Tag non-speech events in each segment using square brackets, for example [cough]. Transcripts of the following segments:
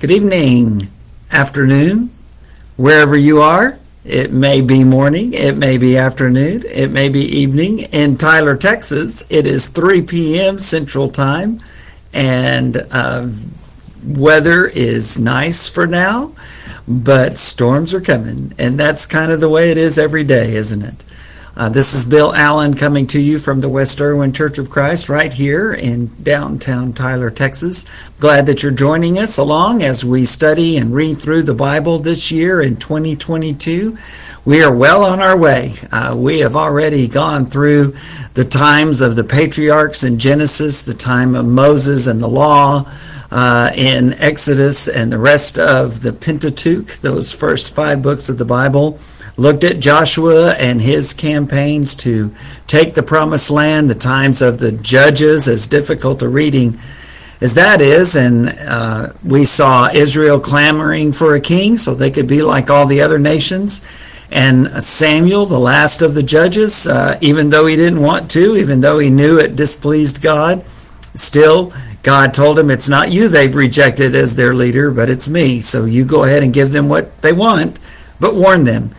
Good evening, afternoon, wherever you are. It may be morning, it may be afternoon, it may be evening. In Tyler, Texas, it is 3 p.m. Central Time, and uh, weather is nice for now, but storms are coming, and that's kind of the way it is every day, isn't it? Uh, this is Bill Allen coming to you from the West Erwin Church of Christ right here in downtown Tyler, Texas. Glad that you're joining us along as we study and read through the Bible this year in 2022. We are well on our way. Uh, we have already gone through the times of the patriarchs in Genesis, the time of Moses and the law. Uh, in Exodus and the rest of the Pentateuch, those first five books of the Bible looked at Joshua and his campaigns to take the promised land, the times of the judges, as difficult a reading as that is. And uh, we saw Israel clamoring for a king so they could be like all the other nations. And Samuel, the last of the judges, uh, even though he didn't want to, even though he knew it displeased God, still God told him, It's not you they've rejected as their leader, but it's me. So you go ahead and give them what they want, but warn them.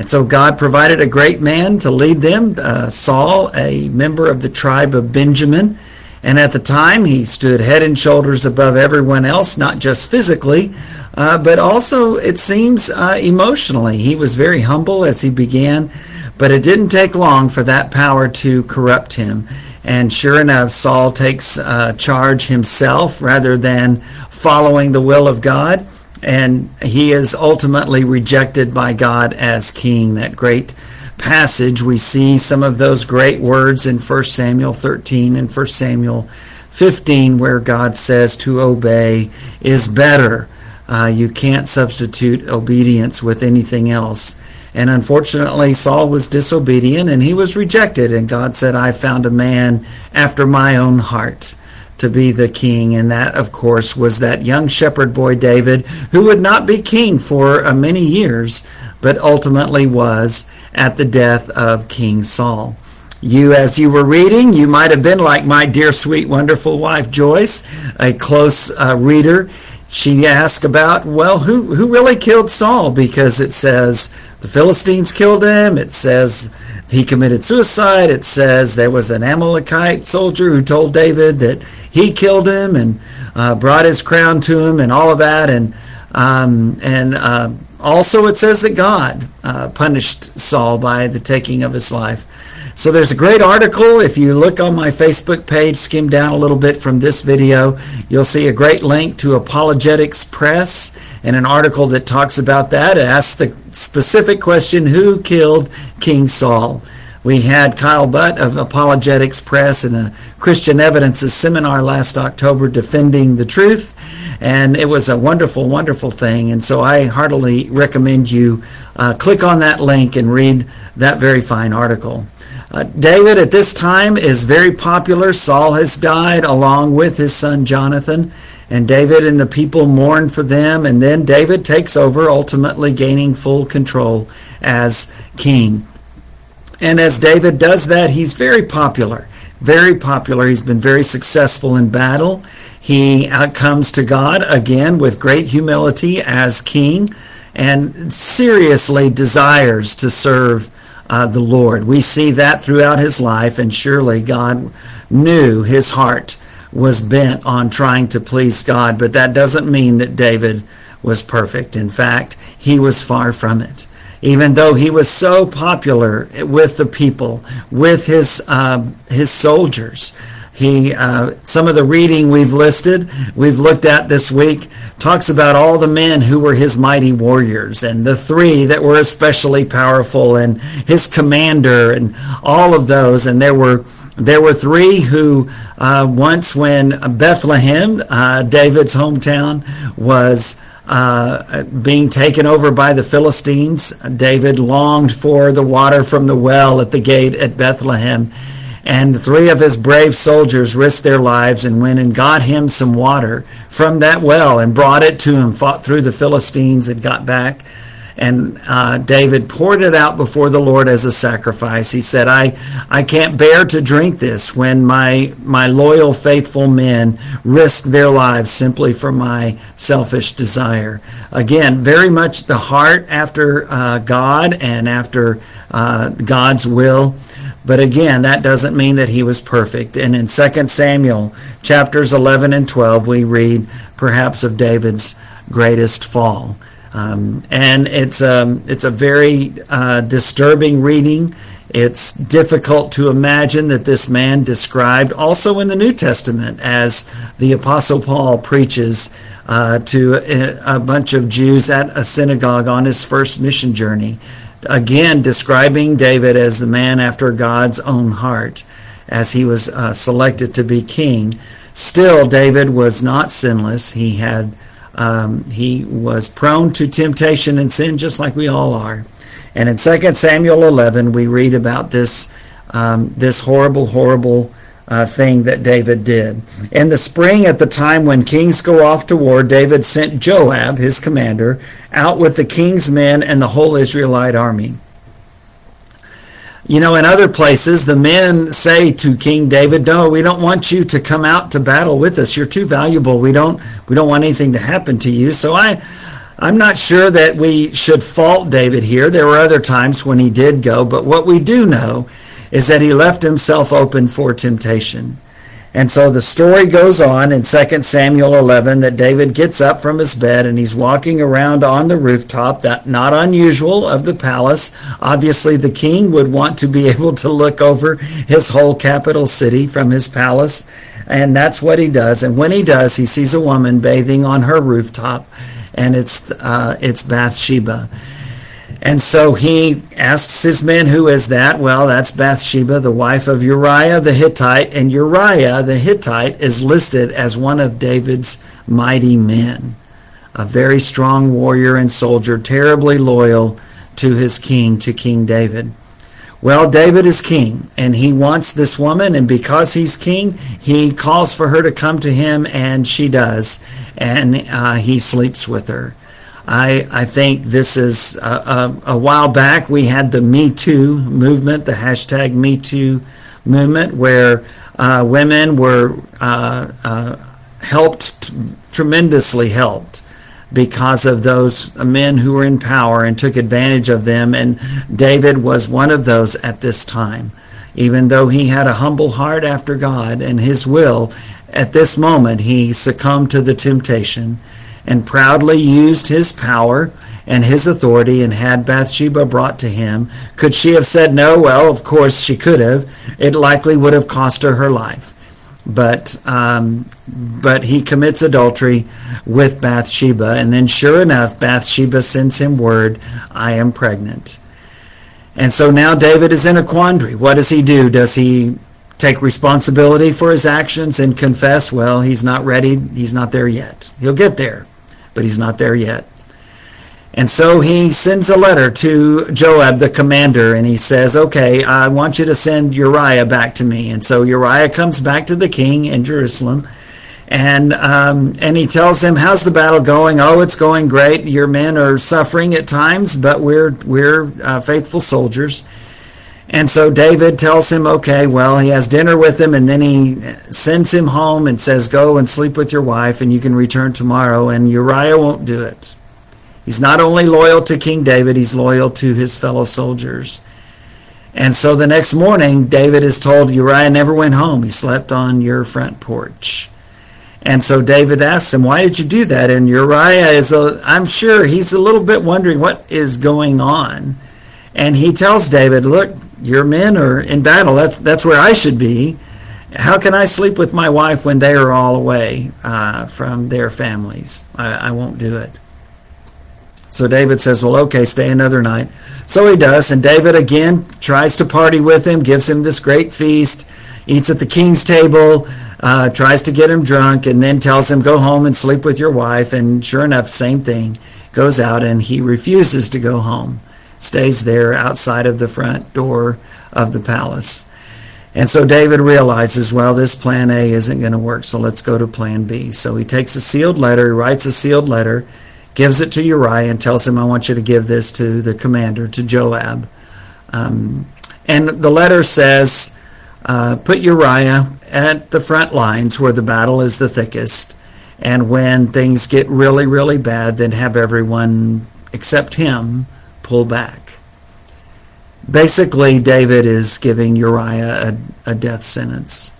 And so God provided a great man to lead them, uh, Saul, a member of the tribe of Benjamin. And at the time, he stood head and shoulders above everyone else, not just physically, uh, but also, it seems, uh, emotionally. He was very humble as he began, but it didn't take long for that power to corrupt him. And sure enough, Saul takes uh, charge himself rather than following the will of God and he is ultimately rejected by God as king. That great passage, we see some of those great words in 1 Samuel 13 and 1 Samuel 15, where God says to obey is better. Uh, you can't substitute obedience with anything else. And unfortunately, Saul was disobedient and he was rejected. And God said, I found a man after my own heart to be the king. And that, of course, was that young shepherd boy David, who would not be king for uh, many years, but ultimately was at the death of King Saul. You, as you were reading, you might have been like my dear, sweet, wonderful wife Joyce, a close uh, reader. She asked about, well, who, who really killed Saul? Because it says the Philistines killed him. It says he committed suicide. It says there was an Amalekite soldier who told David that he killed him and uh, brought his crown to him and all of that. And um, and uh, also it says that God uh, punished Saul by the taking of his life. So there's a great article. If you look on my Facebook page, skim down a little bit from this video, you'll see a great link to Apologetics Press and an article that talks about that. It asks the specific question, who killed King Saul? We had Kyle Butt of Apologetics Press in a Christian Evidences seminar last October defending the truth, and it was a wonderful, wonderful thing. And so I heartily recommend you uh, click on that link and read that very fine article. Uh, David at this time is very popular. Saul has died along with his son Jonathan, and David and the people mourn for them. And then David takes over, ultimately gaining full control as king. And as David does that, he's very popular. Very popular. He's been very successful in battle. He uh, comes to God again with great humility as king and seriously desires to serve uh, the Lord. We see that throughout his life, and surely God knew his heart was bent on trying to please God, but that doesn't mean that David was perfect. In fact, he was far from it. Even though he was so popular with the people, with his uh, his soldiers, he, uh, some of the reading we've listed, we've looked at this week, talks about all the men who were his mighty warriors and the three that were especially powerful and his commander and all of those. And there were there were three who uh, once, when Bethlehem, uh, David's hometown, was uh, being taken over by the Philistines, David longed for the water from the well at the gate at Bethlehem and three of his brave soldiers risked their lives and went and got him some water from that well and brought it to him, fought through the Philistines and got back. And uh, David poured it out before the Lord as a sacrifice. He said, I, I can't bear to drink this when my, my loyal, faithful men risk their lives simply for my selfish desire. Again, very much the heart after uh, God and after uh, God's will. But again, that doesn't mean that he was perfect. And in 2 Samuel chapters 11 and 12, we read perhaps of David's greatest fall. Um, and it's a, um, it's a very uh, disturbing reading. It's difficult to imagine that this man described also in the New Testament as the Apostle Paul preaches uh, to a, a bunch of Jews at a synagogue on his first mission journey. Again, describing David as the man after God's own heart as he was uh, selected to be king. Still, David was not sinless. He had um, he was prone to temptation and sin just like we all are. And in 2 Samuel 11, we read about this, um, this horrible, horrible uh, thing that David did. In the spring, at the time when kings go off to war, David sent Joab, his commander, out with the king's men and the whole Israelite army. You know, in other places, the men say to King David, "No, we don't want you to come out to battle with us. You're too valuable. We don't we don't want anything to happen to you." So I I'm not sure that we should fault David here. There were other times when he did go, but what we do know is that he left himself open for temptation. And so the story goes on in 2 Samuel 11 that David gets up from his bed and he's walking around on the rooftop, that not unusual of the palace. Obviously the king would want to be [laughs] able to look over his whole capital city from his palace. And that's what he does. And when he does, he sees a woman bathing on her rooftop and it's, uh, it's Bathsheba. And so he asks his men, Who is that? Well, that's Bathsheba, the wife of Uriah the Hittite. And Uriah the Hittite is listed as one of David's mighty men, a very strong warrior and soldier, terribly loyal to his king, to King David. Well, David is king, and he wants this woman, and because he's king, he calls for her to come to him, and she does, and uh, he sleeps with her. I, I think this is a, a, a, while back we had the Me Too movement, the hashtag Me Too movement, where uh, women were uh, uh, helped, tremendously helped because of those men who were in power and took advantage of them. And David was one of those at this time. Even though he had a humble heart after God and his will, at this moment he succumbed to the temptation and proudly used his power and his authority and had Bathsheba brought to him. Could she have said no? Well, of course she could have. It likely would have cost her her life. But um, but he commits adultery with Bathsheba, and then sure enough, Bathsheba sends him word, "I am pregnant." And so now David is in a quandary. What does he do? Does he take responsibility for his actions and confess? Well, he's not ready. He's not there yet. He'll get there but he's not there yet. And so he sends a letter to Joab, the commander, and he says, Okay, I want you to send Uriah back to me. And so Uriah comes back to the king in Jerusalem. And um, and he tells him, "How's the battle going? Oh, it's going great. Your men are suffering at times, but we're we're uh, faithful soldiers." And so David tells him, okay, well, he has dinner with him and then he sends him home and says, go and sleep with your wife and you can return tomorrow. And Uriah won't do it. He's not only loyal to King David, he's loyal to his fellow soldiers. And so the next morning, David is told Uriah never went home. He slept on your front porch. And so David asks him, why did you do that? And Uriah is, a, I'm sure he's a little bit wondering what is going on. And he tells David, look, your men are in battle. That's, that's where I should be. How can I sleep with my wife when they are all away uh, from their families? I, I won't do it. So David says, well, okay, stay another night. So he does. And David again tries to party with him, gives him this great feast, eats at the king's table, uh, tries to get him drunk, and then tells him, go home and sleep with your wife. And sure enough, same thing. Goes out and he refuses to go home stays there outside of the front door of the palace. And so David realizes, well, this plan A isn't going to work, so let's go to plan B. So he takes a sealed letter, he writes a sealed letter, gives it to Uriah and tells him, I want you to give this to the commander, to Joab. Um, and the letter says, uh, put Uriah at the front lines where the battle is the thickest. And when things get really, really bad, then have everyone except him pull back. Basically, David is giving Uriah a, a death sentence.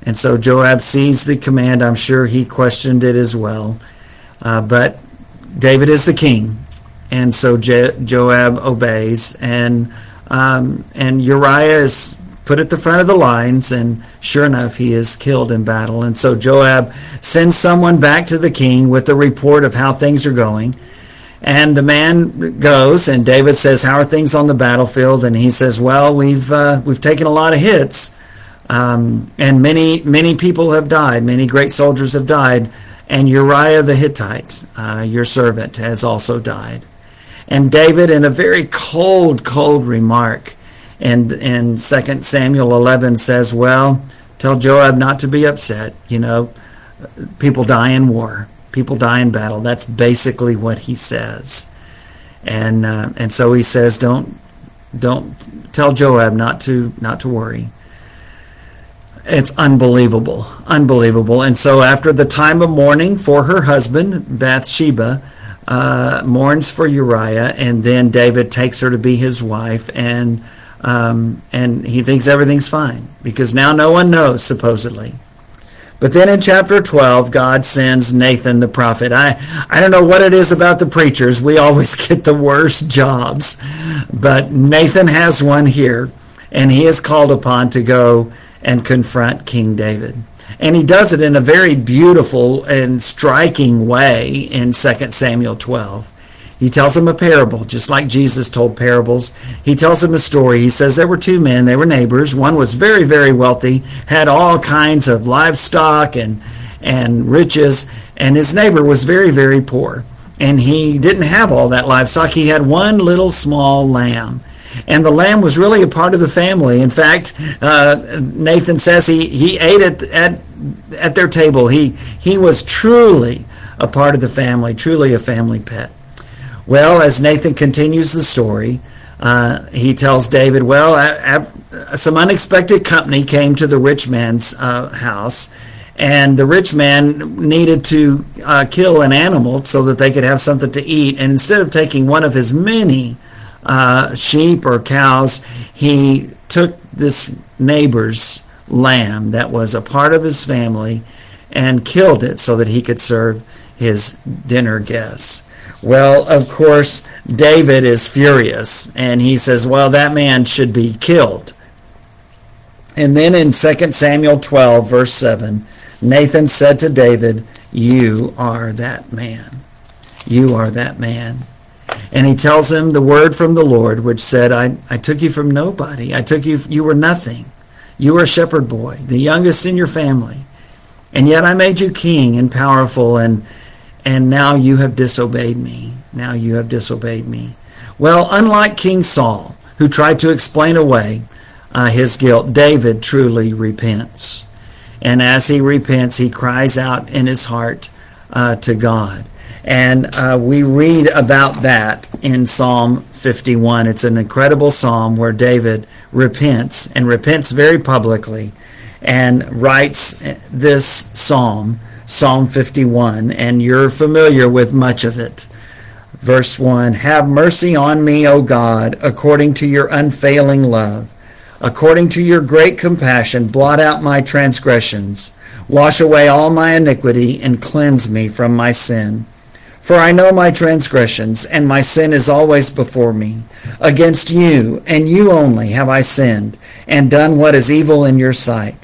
And so Joab sees the command. I'm sure he questioned it as well. Uh, but David is the king. And so Joab obeys. And, um, and Uriah is put at the front of the lines, and sure enough, he is killed in battle. And so Joab sends someone back to the king with a report of how things are going. And the man goes, and David says, "How are things on the battlefield?" And he says, "Well, we've uh, we've taken a lot of hits, um, and many many people have died. Many great soldiers have died, and Uriah the Hittite, uh, your servant, has also died." And David, in a very cold, cold remark, and in Second Samuel 11 says, well, tell Joab not to be upset. You know, people die in war. People die in battle. That's basically what he says. And uh, and so he says, don't don't tell Joab not to not to worry. It's unbelievable, unbelievable. And so after the time of mourning for her husband Bathsheba, uh, mourns for Uriah, and then David takes her to be his wife and um, and he thinks everything's fine because now no one knows, supposedly. But then in chapter 12, God sends Nathan the prophet. I, I don't know what it is about the preachers. We always [laughs] get the worst jobs. But Nathan has one here, and he is called upon to go and confront King David. And he does it in a very beautiful and striking way in 2 Samuel 12. He tells them a parable, just like Jesus told parables. He tells them a story. He says there were two men, they were neighbors. One was very, very wealthy, had all kinds of livestock and, and riches, and his neighbor was very, very poor. And he didn't have all that livestock. He had one little small lamb. And the lamb was really a part of the family. In fact, uh, Nathan says he, he ate it at, at their table. He, he was truly a part of the family, truly a family pet. Well, as Nathan continues the story, uh, he tells David, well, I, I, some unexpected company came to the rich man's uh, house, and the rich man needed to uh, kill an animal so that they could have something to eat. And instead of taking one of his many uh, sheep or cows, he took this neighbor's lamb that was a part of his family and killed it so that he could serve his dinner guests. Well, of course, David is furious and he says, well, that man should be killed. And then in 2 Samuel 12, verse 7, Nathan said to David, You are that man. You are that man. And he tells him the word from the Lord, which said, I, I took you from nobody. I took you, you were nothing. You were a shepherd boy, the youngest in your family. And yet I made you king and powerful and and now you have disobeyed me. Now you have disobeyed me. Well, unlike King Saul, who tried to explain away uh, his guilt, David truly repents. And as he repents, he cries out in his heart uh, to God. And uh, we read about that in Psalm 51. It's an incredible psalm where David repents and repents very publicly and writes this psalm Psalm 51, and you're familiar with much of it. Verse 1 Have mercy on me, O God, according to your unfailing love. According to your great compassion, blot out my transgressions. Wash away all my iniquity and cleanse me from my sin. For I know my transgressions, and my sin is always before me. Against you, and you only, have I sinned, and done what is evil in your sight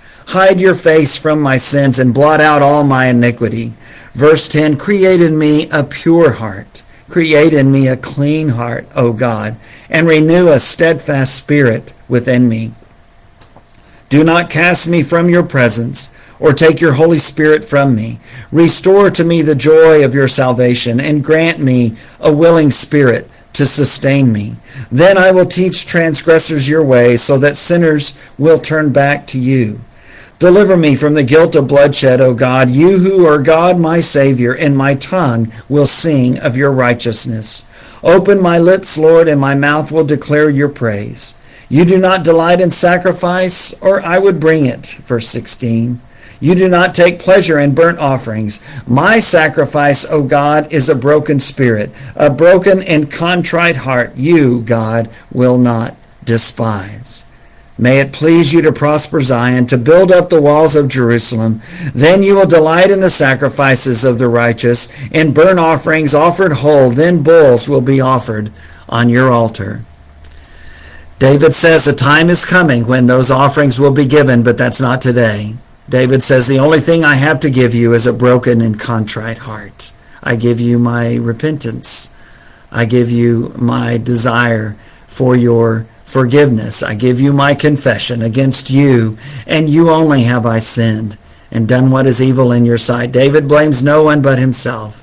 Hide your face from my sins and blot out all my iniquity. Verse 10 Create in me a pure heart. Create in me a clean heart, O God, and renew a steadfast spirit within me. Do not cast me from your presence or take your Holy Spirit from me. Restore to me the joy of your salvation and grant me a willing spirit to sustain me. Then I will teach transgressors your way so that sinners will turn back to you. Deliver me from the guilt of bloodshed, O God, you who are God my Savior, and my tongue will sing of your righteousness. Open my lips, Lord, and my mouth will declare your praise. You do not delight in sacrifice, or I would bring it. Verse 16. You do not take pleasure in burnt offerings. My sacrifice, O God, is a broken spirit, a broken and contrite heart. You, God, will not despise. May it please you to prosper Zion, to build up the walls of Jerusalem. Then you will delight in the sacrifices of the righteous, in burnt offerings offered whole. Then bulls will be offered on your altar. David says a time is coming when those offerings will be given, but that's not today. David says, The only thing I have to give you is a broken and contrite heart. I give you my repentance. I give you my desire for your forgiveness. I give you my confession against you, and you only have I sinned and done what is evil in your sight. David blames no one but himself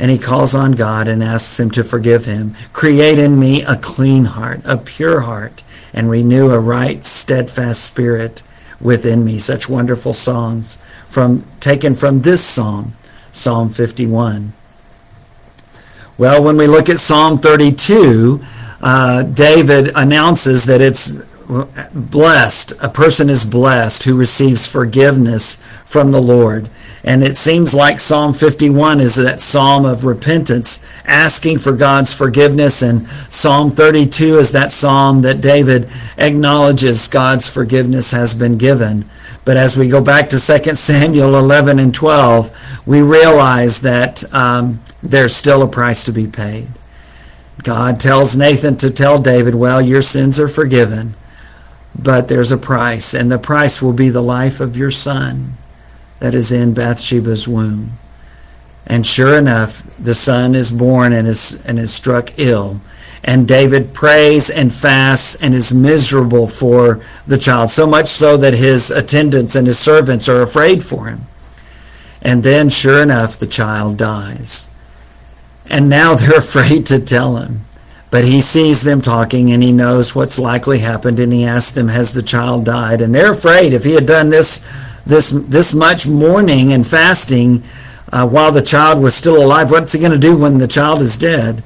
and he calls on God and asks him to forgive him. Create in me a clean heart, a pure heart, and renew a right, steadfast spirit within me. Such wonderful songs from taken from this psalm, Psalm 51. Well, when we look at Psalm 32, uh, David announces that it's blessed, a person is blessed who receives forgiveness from the Lord. And it seems like Psalm 51 is that psalm of repentance, asking for God's forgiveness. And Psalm 32 is that psalm that David acknowledges God's forgiveness has been given. But as we go back to 2 Samuel 11 and 12, we realize that um, there's still a price to be paid. God tells Nathan to tell David, well, your sins are forgiven, but there's a price, and the price will be the life of your son that is in Bathsheba's womb. And sure enough, the son is born and is, and is struck ill. And David prays and fasts and is miserable for the child, so much so that his attendants and his servants are afraid for him. And then, sure enough, the child dies. And now [laughs] they're afraid to tell him. But he sees them talking and he knows what's likely happened and he asks them, Has the child died? And they're afraid if he had done this this this much mourning and fasting uh, while the child was still alive. What's he going to do when the child is dead?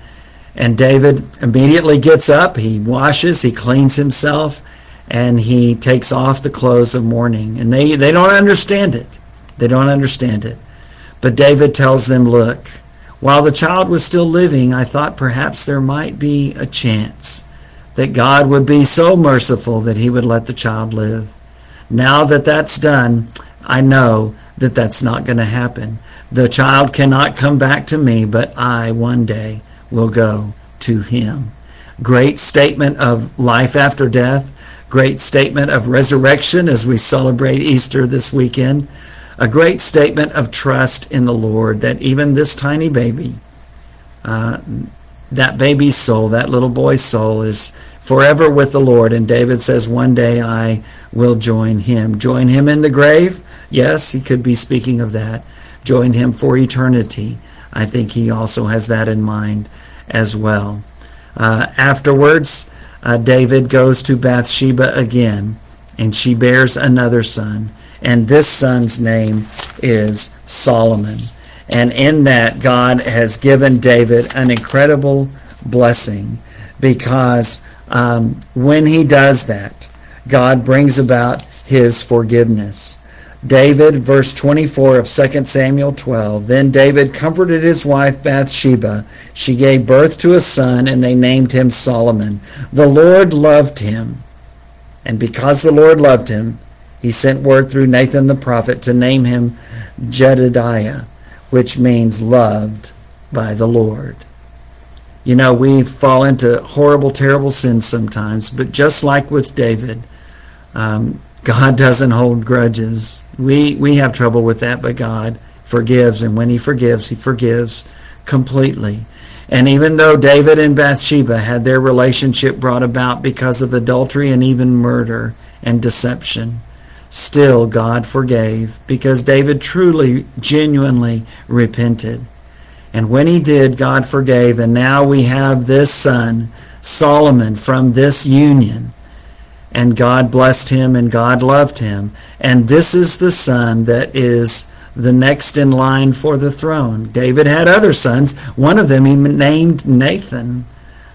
And David immediately gets up. He washes. He cleans himself, and he takes off the clothes of mourning. And they they don't understand it. They don't understand it. But David tells them, "Look." While the child was still living, I thought perhaps there might be a chance that God would be so merciful that he would let the child live. Now that that's done, I know that that's not going to happen. The child cannot come back to me, but I one day will go to him. Great statement of life after death. Great statement of resurrection as we celebrate Easter this weekend. A great statement of trust in the Lord that even this tiny baby, uh, that baby's soul, that little boy's soul is forever with the Lord. And David says, One day I will join him. Join him in the grave? Yes, he could be speaking of that. Join him for eternity. I think he also has that in mind as well. Uh, afterwards, uh, David goes to Bathsheba again, and she bears another son. And this son's name is Solomon. And in that, God has given David an incredible blessing because um, when he does that, God brings about his forgiveness. David, verse 24 of 2 Samuel 12. Then David comforted his wife Bathsheba. She gave birth to a son, and they named him Solomon. The Lord loved him. And because the Lord loved him, he sent word through Nathan the prophet to name him Jedediah, which means loved by the Lord. You know, we fall into horrible, terrible sins sometimes, but just like with David, um, God doesn't hold grudges. We we have trouble with that, but God forgives, and when He forgives, He forgives completely. And even though David and Bathsheba had their relationship brought about because of adultery and even murder and deception, still God forgave because David truly, genuinely repented. And when he did, God forgave. And now we have this son, Solomon, from this union. And God blessed him and God loved him. And this is the son that is the next in line for the throne. David had other sons. One of them he named Nathan,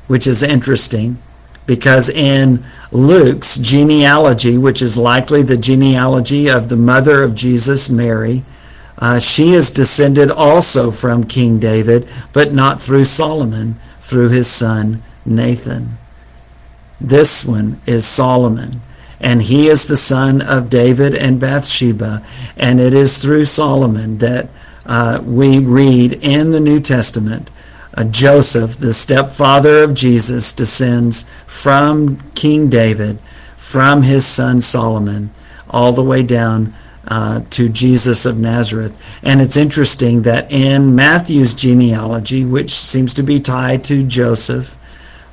which is interesting because in Luke's genealogy, which is likely the genealogy of the mother of Jesus, Mary, uh, she is descended also from King David, but not through Solomon, through his son Nathan. This one is Solomon and he is the son of David and Bathsheba. And it is through Solomon that uh, we read in the New Testament uh, Joseph, the stepfather of Jesus, descends from King David, from his son Solomon, all the way down uh, to Jesus of Nazareth. And it's interesting that in Matthew's genealogy, which seems to be tied to Joseph,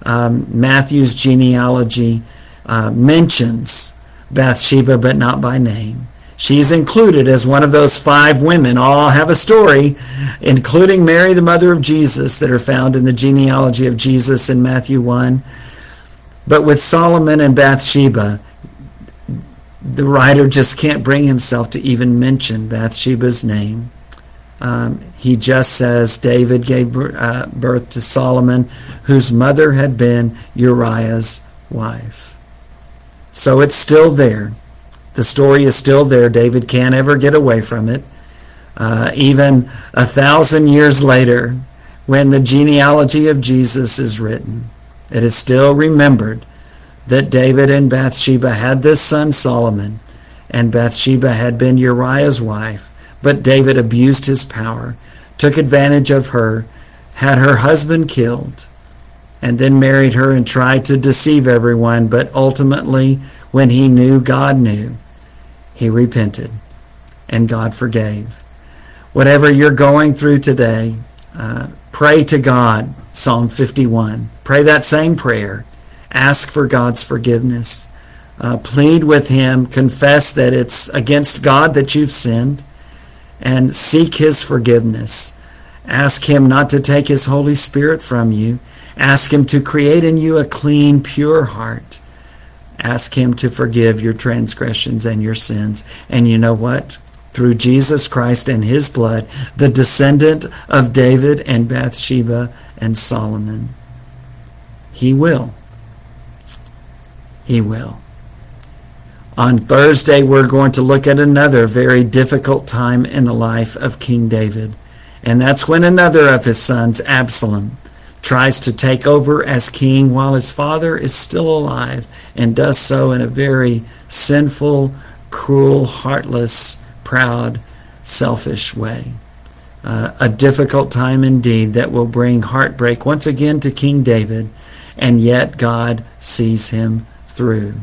um, Matthew's genealogy uh, mentions Bathsheba, but not by name. She's included as one of those five women. All have a story, including Mary, the mother of Jesus, that are found in the genealogy of Jesus in Matthew 1. But with Solomon and Bathsheba, the writer just can't bring himself to even mention Bathsheba's name. Um, he just says David gave uh, birth to Solomon, whose mother had been Uriah's wife. So it's still there. The story is still there. David can't ever get away from it. Uh, even a thousand years later, when the genealogy of Jesus is written, it is still remembered that David and Bathsheba had this son Solomon, and Bathsheba had been Uriah's wife, but David abused his power, took advantage of her, had her husband killed, and then married her and tried to deceive everyone, but ultimately, when he knew God knew, he repented and God forgave. Whatever you're going through today, uh, pray to God, Psalm 51. Pray that same prayer. Ask for God's forgiveness. Uh, plead with Him. Confess that it's against God that you've sinned and seek His forgiveness. Ask Him not to take His Holy Spirit from you Ask Him to create in you a clean, pure heart. Ask Him to forgive your transgressions and your sins. And you know what? Through Jesus Christ and His blood, the descendant of David and Bathsheba and Solomon, He will. He will. On Thursday, we're going to look at another very difficult time in the life of King David. And that's when another of his sons, Absalom, tries to take over as king while his father is still alive and does so in a very sinful, cruel, heartless, proud, selfish way. Uh, a difficult time indeed that will bring heartbreak once again to King David, and yet God sees him through.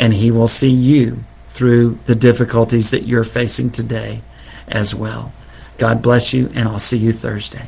And he will see you through the difficulties that you're facing today as well. God bless you, and I'll see you Thursday.